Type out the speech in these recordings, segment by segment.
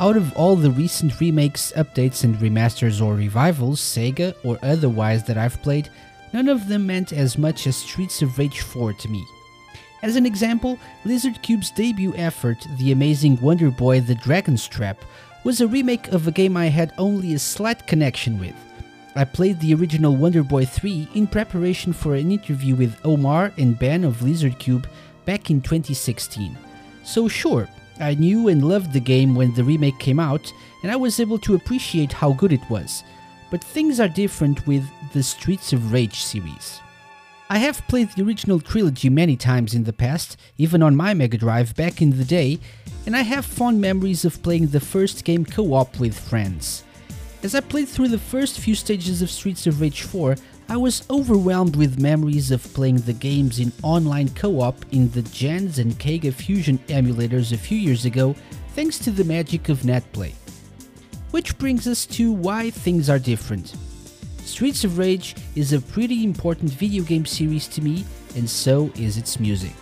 out of all the recent remakes, updates, and remasters or revivals, Sega or otherwise, that I've played, none of them meant as much as Streets of Rage 4 to me. As an example, Lizardcube's debut effort, the amazing Wonder Boy The Dragon's Trap, was a remake of a game I had only a slight connection with. I played the original Wonder Boy 3 in preparation for an interview with Omar and Ben of Lizardcube back in 2016. So, sure, I knew and loved the game when the remake came out, and I was able to appreciate how good it was. But things are different with the Streets of Rage series. I have played the original trilogy many times in the past, even on my Mega Drive back in the day, and I have fond memories of playing the first game co op with friends. As I played through the first few stages of Streets of Rage 4, I was overwhelmed with memories of playing the games in online co-op in the Gens and Kega Fusion emulators a few years ago thanks to the magic of netplay. Which brings us to why things are different. Streets of Rage is a pretty important video game series to me and so is its music.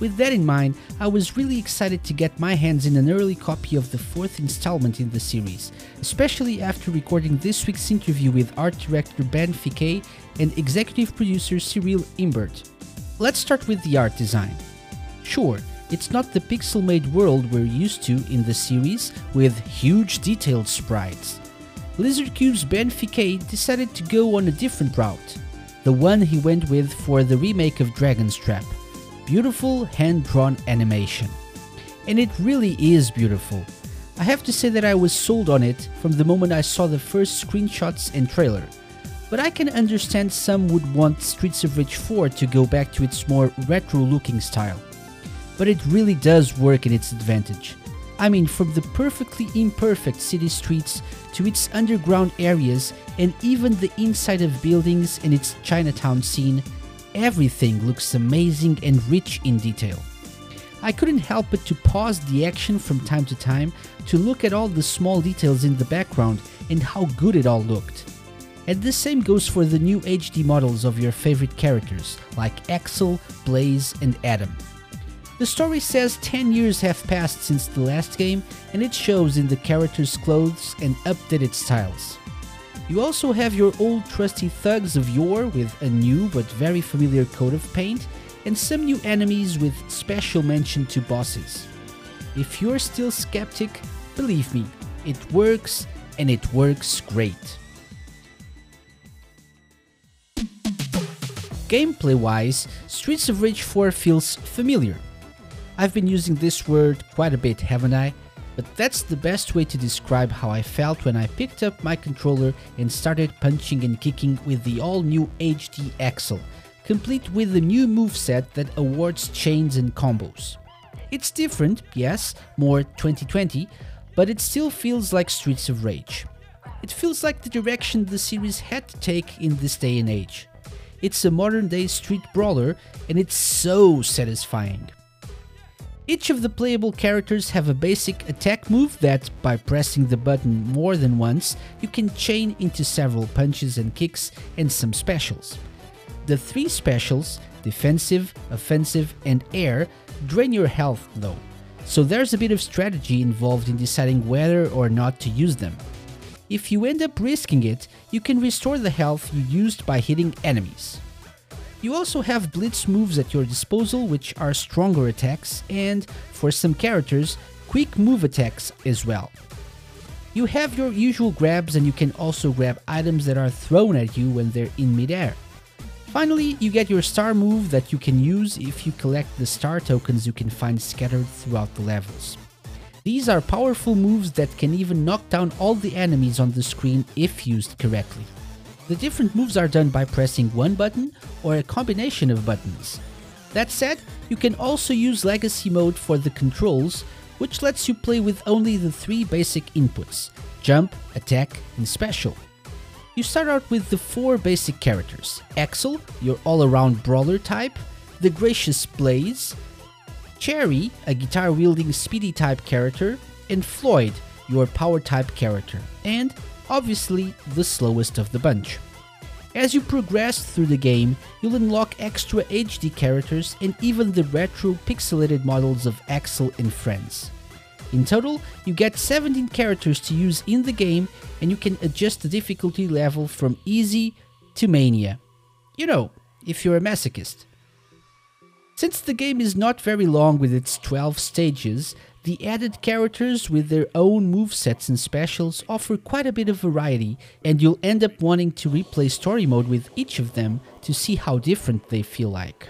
With that in mind, I was really excited to get my hands in an early copy of the fourth installment in the series, especially after recording this week's interview with art director Ben Fiquet and executive producer Cyril Imbert. Let's start with the art design. Sure, it's not the pixel made world we're used to in the series with huge detailed sprites. Lizardcube's Ben Fiquet decided to go on a different route, the one he went with for the remake of Dragon's Trap beautiful hand-drawn animation. And it really is beautiful. I have to say that I was sold on it from the moment I saw the first screenshots and trailer. But I can understand some would want Streets of Rage 4 to go back to its more retro looking style. But it really does work in its advantage. I mean, from the perfectly imperfect city streets to its underground areas and even the inside of buildings in its Chinatown scene, everything looks amazing and rich in detail. I couldn't help but to pause the action from time to time to look at all the small details in the background and how good it all looked. And the same goes for the new HD models of your favorite characters, like Axel, Blaze, and Adam. The story says 10 years have passed since the last game, and it shows in the characters' clothes and updated styles. You also have your old trusty thugs of yore with a new but very familiar coat of paint, and some new enemies with special mention to bosses. If you're still skeptic, believe me, it works and it works great. Gameplay wise, Streets of Rage 4 feels familiar. I've been using this word quite a bit, haven't I? But that's the best way to describe how I felt when I picked up my controller and started punching and kicking with the all new HD Axel, complete with the new moveset that awards chains and combos. It's different, yes, more 2020, but it still feels like Streets of Rage. It feels like the direction the series had to take in this day and age. It's a modern day street brawler and it's so satisfying. Each of the playable characters have a basic attack move that, by pressing the button more than once, you can chain into several punches and kicks and some specials. The three specials, defensive, offensive and air, drain your health though, so there's a bit of strategy involved in deciding whether or not to use them. If you end up risking it, you can restore the health you used by hitting enemies. You also have blitz moves at your disposal which are stronger attacks and, for some characters, quick move attacks as well. You have your usual grabs and you can also grab items that are thrown at you when they're in midair. Finally, you get your star move that you can use if you collect the star tokens you can find scattered throughout the levels. These are powerful moves that can even knock down all the enemies on the screen if used correctly. The different moves are done by pressing one button or a combination of buttons. That said, you can also use Legacy mode for the controls, which lets you play with only the three basic inputs jump, attack, and special. You start out with the four basic characters Axel, your all around brawler type, the gracious Blaze, Cherry, a guitar wielding speedy type character, and Floyd, your power type character, and obviously the slowest of the bunch. As you progress through the game, you'll unlock extra HD characters and even the retro pixelated models of Axel and friends. In total, you get 17 characters to use in the game, and you can adjust the difficulty level from easy to mania. You know, if you're a masochist. Since the game is not very long with its 12 stages, the added characters with their own movesets and specials offer quite a bit of variety, and you'll end up wanting to replay story mode with each of them to see how different they feel like.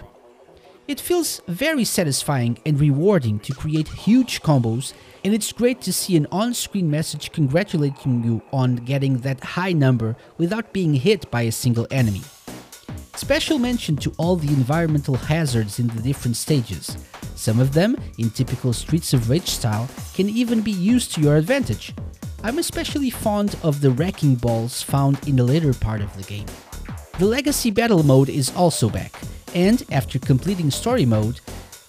It feels very satisfying and rewarding to create huge combos, and it's great to see an on screen message congratulating you on getting that high number without being hit by a single enemy. Special mention to all the environmental hazards in the different stages. Some of them, in typical Streets of Rage style, can even be used to your advantage. I'm especially fond of the wrecking balls found in the later part of the game. The Legacy Battle mode is also back, and after completing story mode,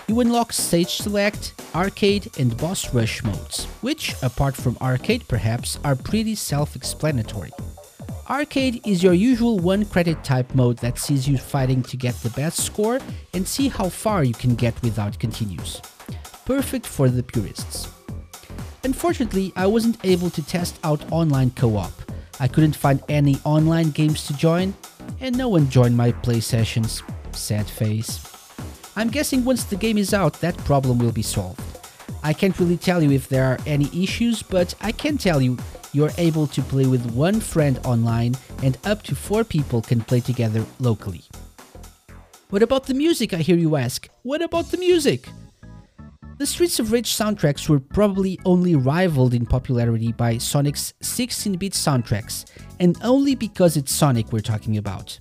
you unlock stage select, arcade and boss rush modes, which, apart from arcade perhaps, are pretty self-explanatory. Arcade is your usual one credit type mode that sees you fighting to get the best score and see how far you can get without continues. Perfect for the purists. Unfortunately, I wasn't able to test out online co-op. I couldn't find any online games to join, and no one joined my play sessions. Sad face. I'm guessing once the game is out, that problem will be solved. I can't really tell you if there are any issues, but I can tell you you're able to play with one friend online and up to four people can play together locally. What about the music, I hear you ask? What about the music? The Streets of Rage soundtracks were probably only rivaled in popularity by Sonic's 16 bit soundtracks, and only because it's Sonic we're talking about.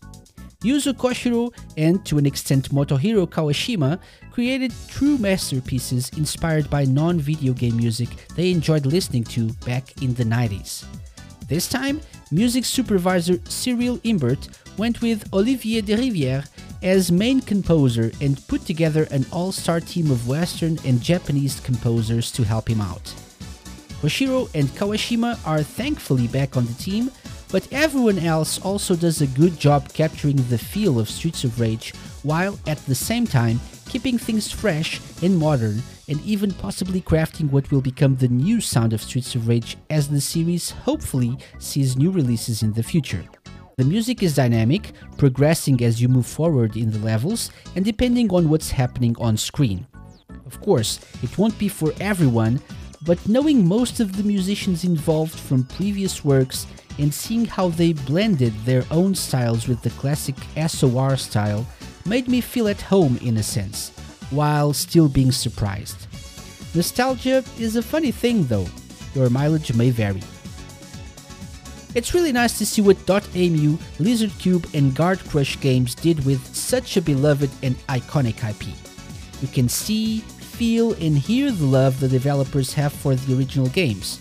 Yuzo Koshiro and, to an extent, Motohiro Kawashima created true masterpieces inspired by non video game music they enjoyed listening to back in the 90s. This time, music supervisor Cyril Imbert went with Olivier Derivière as main composer and put together an all star team of Western and Japanese composers to help him out. Koshiro and Kawashima are thankfully back on the team, but everyone else also does a good job capturing the feel of Streets of Rage while at the same time keeping things fresh and modern and even possibly crafting what will become the new sound of Streets of Rage as the series hopefully sees new releases in the future. The music is dynamic, progressing as you move forward in the levels and depending on what's happening on screen. Of course, it won't be for everyone, but knowing most of the musicians involved from previous works and seeing how they blended their own styles with the classic SOR style made me feel at home in a sense, while still being surprised. Nostalgia is a funny thing though, your mileage may vary. It's really nice to see what Dotemu, Lizardcube, and Guard Crush games did with such a beloved and iconic IP. You can see, feel, and hear the love the developers have for the original games,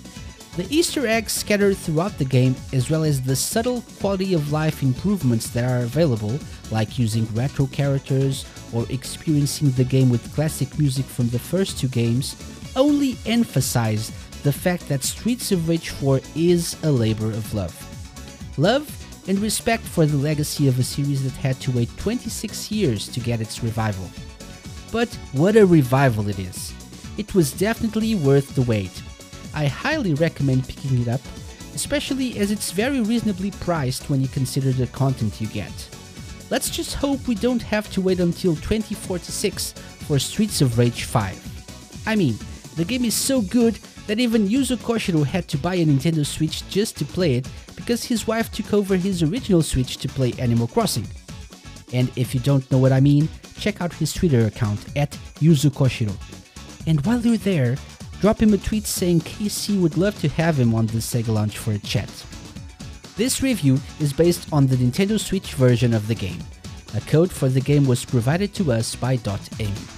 the Easter eggs scattered throughout the game, as well as the subtle quality of life improvements that are available, like using retro characters or experiencing the game with classic music from the first two games, only emphasize the fact that Streets of Rage 4 is a labor of love. Love and respect for the legacy of a series that had to wait 26 years to get its revival. But what a revival it is! It was definitely worth the wait I highly recommend picking it up, especially as it's very reasonably priced when you consider the content you get. Let's just hope we don't have to wait until 2046 for Streets of Rage 5. I mean, the game is so good that even Yuzo Koshiro had to buy a Nintendo Switch just to play it because his wife took over his original Switch to play Animal Crossing. And if you don't know what I mean, check out his Twitter account at Yuzo Koshiro. And while you're there, drop him a tweet saying KC would love to have him on the Sega Lounge for a chat. This review is based on the Nintendo Switch version of the game. A code for the game was provided to us by Dotemu.